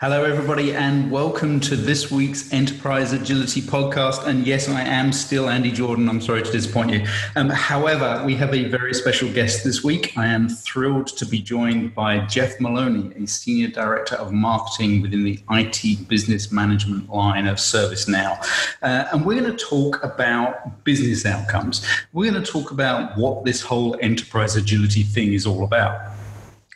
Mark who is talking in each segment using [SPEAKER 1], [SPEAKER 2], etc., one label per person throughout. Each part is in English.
[SPEAKER 1] Hello, everybody, and welcome to this week's Enterprise Agility podcast. And yes, I am still Andy Jordan. I'm sorry to disappoint you. Um, however, we have a very special guest this week. I am thrilled to be joined by Jeff Maloney, a Senior Director of Marketing within the IT Business Management line of ServiceNow. Uh, and we're going to talk about business outcomes. We're going to talk about what this whole enterprise agility thing is all about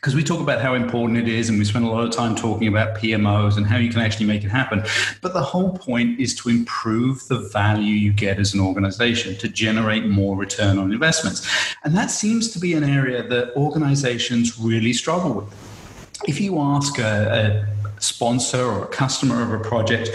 [SPEAKER 1] because we talk about how important it is and we spend a lot of time talking about PMOs and how you can actually make it happen. But the whole point is to improve the value you get as an organization, to generate more return on investments. And that seems to be an area that organizations really struggle with. If you ask a, a sponsor or a customer of a project,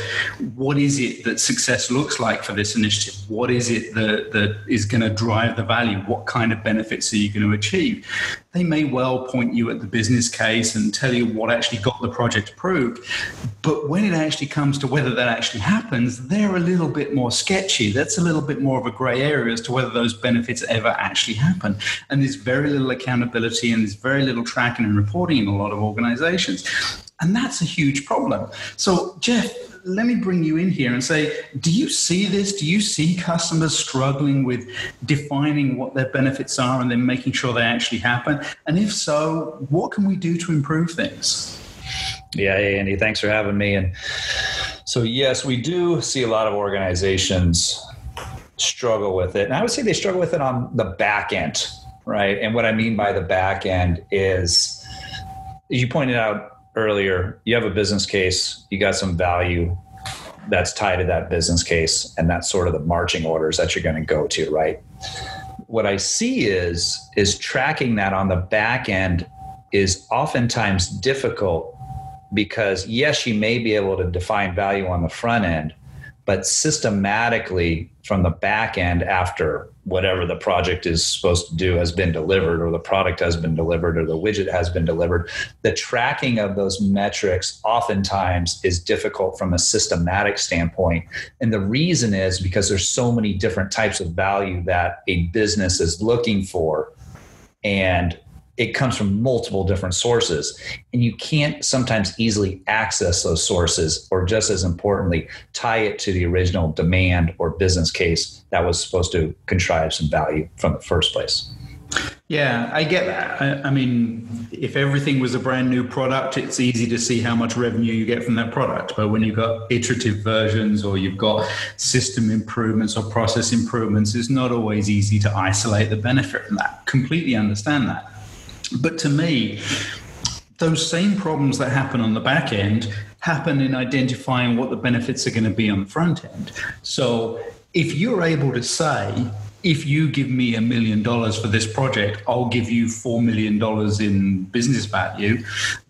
[SPEAKER 1] what is it that success looks like for this initiative? What is it that, that is going to drive the value? What kind of benefits are you going to achieve? They may well point you at the business case and tell you what actually got the project approved. But when it actually comes to whether that actually happens, they're a little bit more sketchy. That's a little bit more of a gray area as to whether those benefits ever actually happen. And there's very little accountability and there's very little tracking and reporting in a lot of organizations. And that's a huge problem. So, Jeff, let me bring you in here and say, do you see this? Do you see customers struggling with defining what their benefits are and then making sure they actually happen? And if so, what can we do to improve things?
[SPEAKER 2] Yeah, Andy, thanks for having me. And so, yes, we do see a lot of organizations struggle with it. And I would say they struggle with it on the back end, right? And what I mean by the back end is, as you pointed out, earlier, you have a business case, you got some value that's tied to that business case, and that's sort of the marching orders that you're going to go to, right? What I see is is tracking that on the back end is oftentimes difficult because yes, you may be able to define value on the front end, but systematically from the back end after whatever the project is supposed to do has been delivered or the product has been delivered or the widget has been delivered the tracking of those metrics oftentimes is difficult from a systematic standpoint. And the reason is because there's so many different types of value that a business is looking for. And it comes from multiple different sources and you can't sometimes easily access those sources or just as importantly tie it to the original demand or business case that was supposed to contrive some value from the first place
[SPEAKER 1] yeah, I get that. I, I, mean, if everything was a brand new product, it's easy to see how much revenue you get from that product. But when you've got iterative versions or you've got system improvements or process improvements, it's not always easy to isolate the benefit from that. Completely understand that. But to me, those same problems that happen on the back end happen in identifying what the benefits are going to be on the front end. So if you're able to say, if you give me a million dollars for this project, I'll give you $4 million in business value,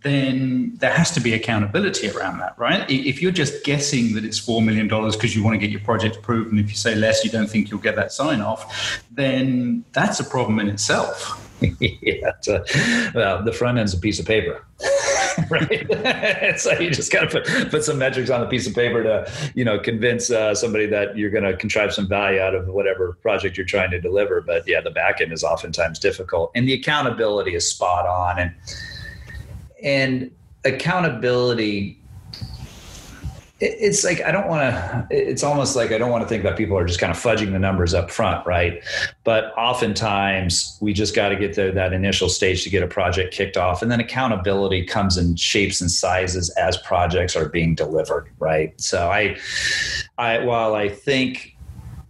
[SPEAKER 1] then there has to be accountability around that, right? If you're just guessing that it's $4 million because you want to get your project approved, and if you say less, you don't think you'll get that sign off, then that's a problem in itself.
[SPEAKER 2] yeah, a, well, the front end's a piece of paper, right? so you just got to put put some metrics on a piece of paper to, you know, convince uh, somebody that you're going to contrive some value out of whatever project you're trying to deliver. But yeah, the back end is oftentimes difficult, and the accountability is spot on, and and accountability it's like I don't want to. It's almost like I don't want to think that people are just kind of fudging the numbers up front, right? But oftentimes we just got to get to that initial stage to get a project kicked off, and then accountability comes in shapes and sizes as projects are being delivered, right? So I, I while I think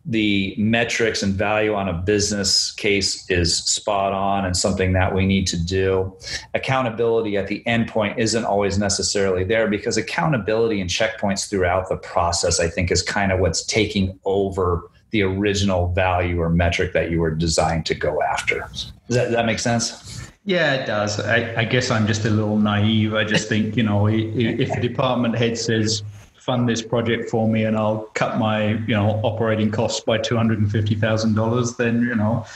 [SPEAKER 2] the metrics and value on a business case is spot on and something that we need to do. Accountability at the endpoint isn't always necessarily there because accountability and checkpoints throughout the process, I think, is kind of what's taking over the original value or metric that you were designed to go after. Does that, does that make sense?
[SPEAKER 1] Yeah, it does. I, I, guess I'm just a little naive. I just think, you know, if the department head says, fund this project for me and I'll cut my, you know, operating costs by $250,000, then, you know,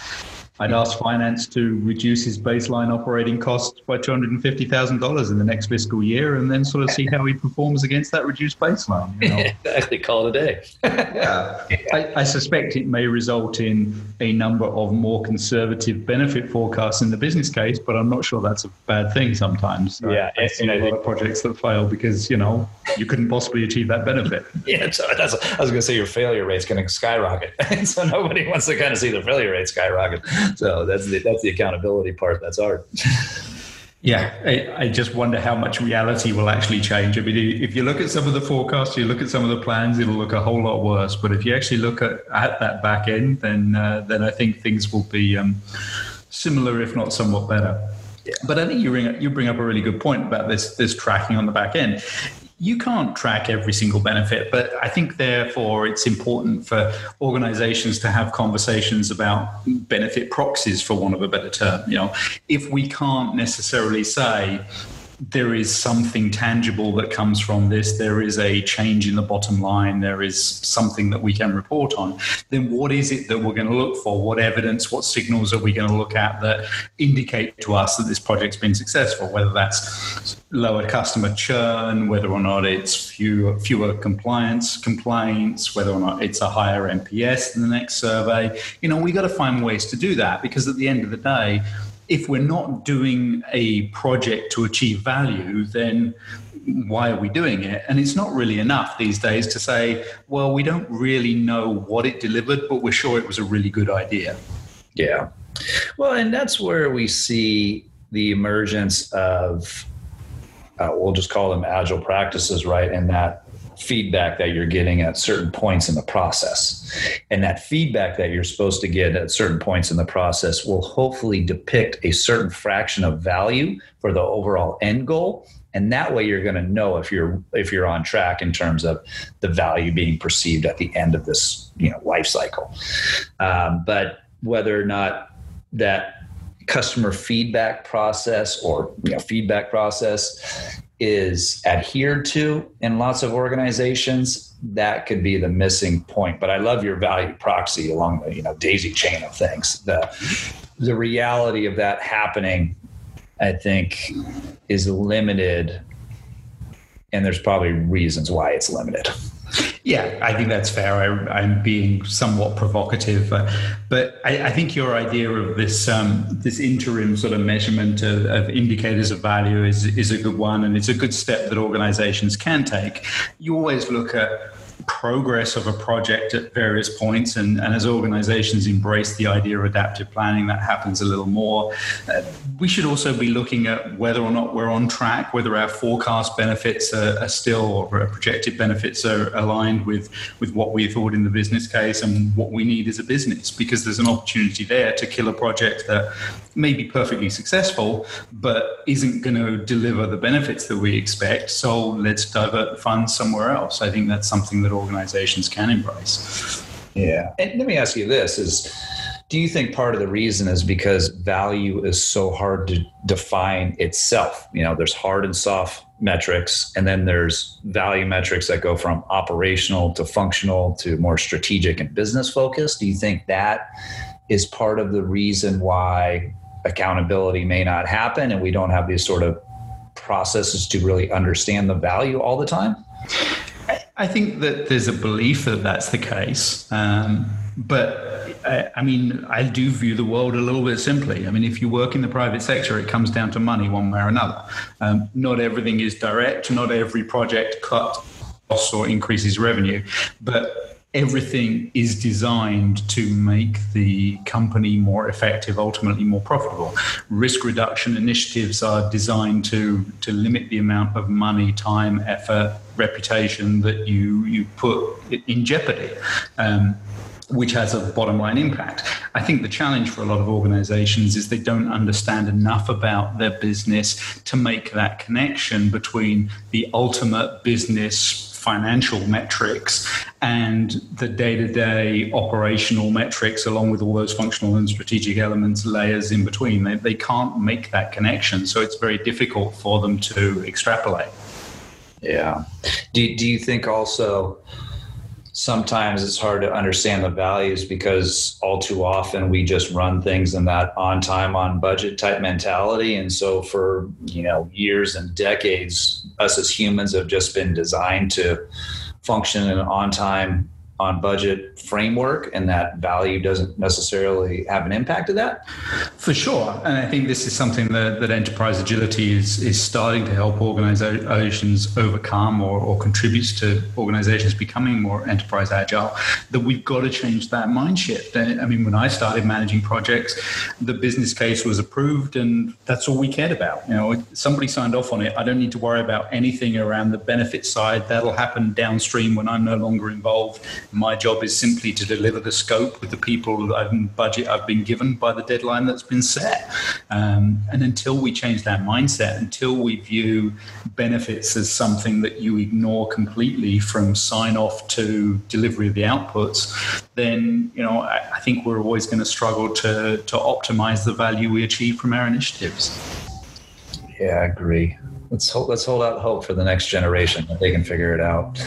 [SPEAKER 1] I'd ask finance to reduce his baseline operating costs by $250,000 in the next fiscal year and then sort of see how he performs against that reduced baseline.
[SPEAKER 2] You know? exactly, call it a day.
[SPEAKER 1] yeah. I, I, suspect it may result in a number of more conservative benefit forecasts in the business case, but I'm not sure that's a bad thing sometimes.
[SPEAKER 2] Yeah.
[SPEAKER 1] I, I see a lot of projects that fail because, you know, you couldn't possibly achieve that benefit.
[SPEAKER 2] yeah, so uh, that's, I was going to say your failure rate's going to skyrocket. so nobody wants to kind of see the failure rate skyrocket. So that's the, that's the accountability part. That's hard.
[SPEAKER 1] Yeah, I, I, just wonder how much reality will actually change. I mean, if you look at some of the forecasts, you look at some of the plans, it'll look a whole lot worse. But if you actually look at, at that back end, then uh, then I think things will be um, similar, if not somewhat better. Yeah. But I think you bring you bring up a really good point about this this tracking on the back end you can't track every single benefit, but I think therefore it's important for organizations to have conversations about benefit proxies, for want of a better term. You know, if we can't necessarily say, there is something tangible that comes from this, there is a change in the bottom line, there is something that we can report on, then what is it that we're going to look for? What evidence, what signals are we going to look at that indicate to us that this project's been successful? Whether that's lower customer churn, whether or not it's fewer, fewer compliance complaints, whether or not it's a higher NPS than the next survey. You know, we've got to find ways to do that because at the end of the day, if we're not doing a project to achieve value, then why are we doing it? And it's not really enough these days to say, well, we don't really know what it delivered, but we're sure it was a really good idea.
[SPEAKER 2] Yeah. Well, and that's where we see the emergence of, uh, we'll just call them agile practices, right? And that feedback that you're getting at certain points in the process. And that feedback that you're supposed to get at certain points in the process will hopefully depict a certain fraction of value for the overall end goal. And that way you're going to know if you're if you're on track in terms of the value being perceived at the end of this you know life cycle. Um, but whether or not that customer feedback process or you know feedback process is adhered to in lots of organizations, that could be the missing point. But I love your value proxy along the you know daisy chain of things. The the reality of that happening, I think, is limited, and there's probably reasons why it's limited.
[SPEAKER 1] Yeah, I think that's fair. I, am being somewhat provocative, uh, but I, I, think your idea of this um, this interim sort of measurement of, of, indicators of value is is a good one, and it's a good step that organisations can take. You always look at progress of a project at various points. And, and as organizations embrace the idea of adaptive planning, that happens a little more. Uh, we should also be looking at whether or not we're on track, whether our forecast benefits are, are still or our projected benefits are aligned with, with what we thought in the business case and what we need as a business, because there's an opportunity there to kill a project that may be perfectly successful, but isn't going to deliver the benefits that we expect. So let's divert the funds somewhere else. I think that's something that organizations can embrace.
[SPEAKER 2] Yeah. And let me ask you this is do you think part of the reason is because value is so hard to define itself? You know, there's hard and soft metrics, and then there's value metrics that go from operational to functional to more strategic and business focused. Do you think that is part of the reason why accountability may not happen and we don't have these sort of processes to really understand the value all the time?
[SPEAKER 1] I think that there's a belief that that's the case. Um, but I, I, mean, I do view the world a little bit simply. I mean, if you work in the private sector, it comes down to money one way or another. Um, not everything is direct, not every project cuts costs or increases revenue. But everything is designed to make the company more effective, ultimately more profitable. Risk reduction initiatives are designed to, to limit the amount of money, time, effort, reputation that you, you put in jeopardy. Um, which has a bottom line impact. I think the challenge for a lot of organizations is they don't understand enough about their business to make that connection between the ultimate business financial metrics and the day to day operational metrics, along with all those functional and strategic elements, layers in between. They, they can't make that connection. So it's very difficult for them to extrapolate.
[SPEAKER 2] Yeah. Do, do you think also sometimes it's hard to understand the values because all too often we just run things in that on time on budget type mentality. And so for you know years and decades us as humans have just been designed to function in an on time on budget framework and that value doesn't necessarily have an impact of that?
[SPEAKER 1] For sure. And I think this is something that, that enterprise agility is, is starting to help organizations overcome or, or contributes to organizations becoming more enterprise agile, that we've got to change that mind shift. I mean, when I started managing projects, the business case was approved and that's all we cared about. You know, somebody signed off on it. I don't need to worry about anything around the benefit side. That'll happen downstream when I'm no longer involved my job is simply to deliver the scope with the people I've budget I've been given by the deadline that's been set. Um, and until we change that mindset, until we view benefits as something that you ignore completely from sign off to delivery of the outputs, then you know I, I think we're always going to struggle to to optimize the value we achieve from our initiatives.
[SPEAKER 2] Yeah, I agree. Let's hold, let's hold out hope for the next generation that they can figure it out.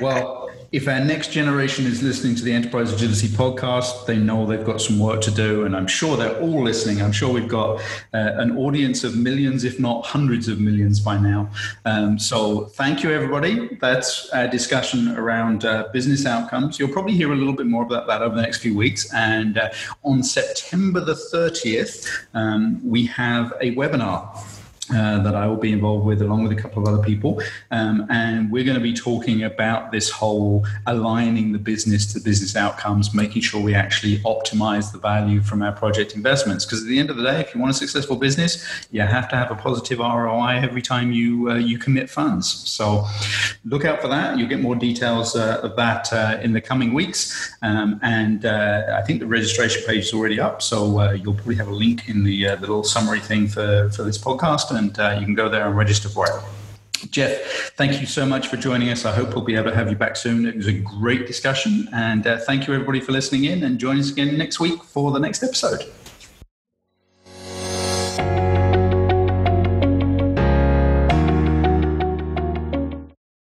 [SPEAKER 1] well, if our next generation is listening to the Enterprise Agility podcast, they know they've got some work to do. And I'm sure they're all listening. I'm sure we've got uh, an audience of millions, if not hundreds of millions by now. Um, so thank you, everybody. That's our discussion around uh, business outcomes. You'll probably hear a little bit more about that over the next few weeks. And uh, on September the 30th, um, we have a webinar uh, that I will be involved with, along with a couple of other people. Um, and we're going to be talking about this whole aligning the business to business outcomes, making sure we actually optimize the value from our project investments. Because at the end of the day, if you want a successful business, you have to have a positive ROI every time you uh, you commit funds. So look out for that. You'll get more details uh, of that uh, in the coming weeks. Um, and uh, I think the registration page is already up, so you'll probably have a link in the, the little summary thing for, for this podcast and uh, you can go there and register for it. Jeff, thank you so much for joining us. I hope we'll be able to have you back soon. It was a great discussion. And uh, thank you, everybody, for listening in and join us again next week for the next episode.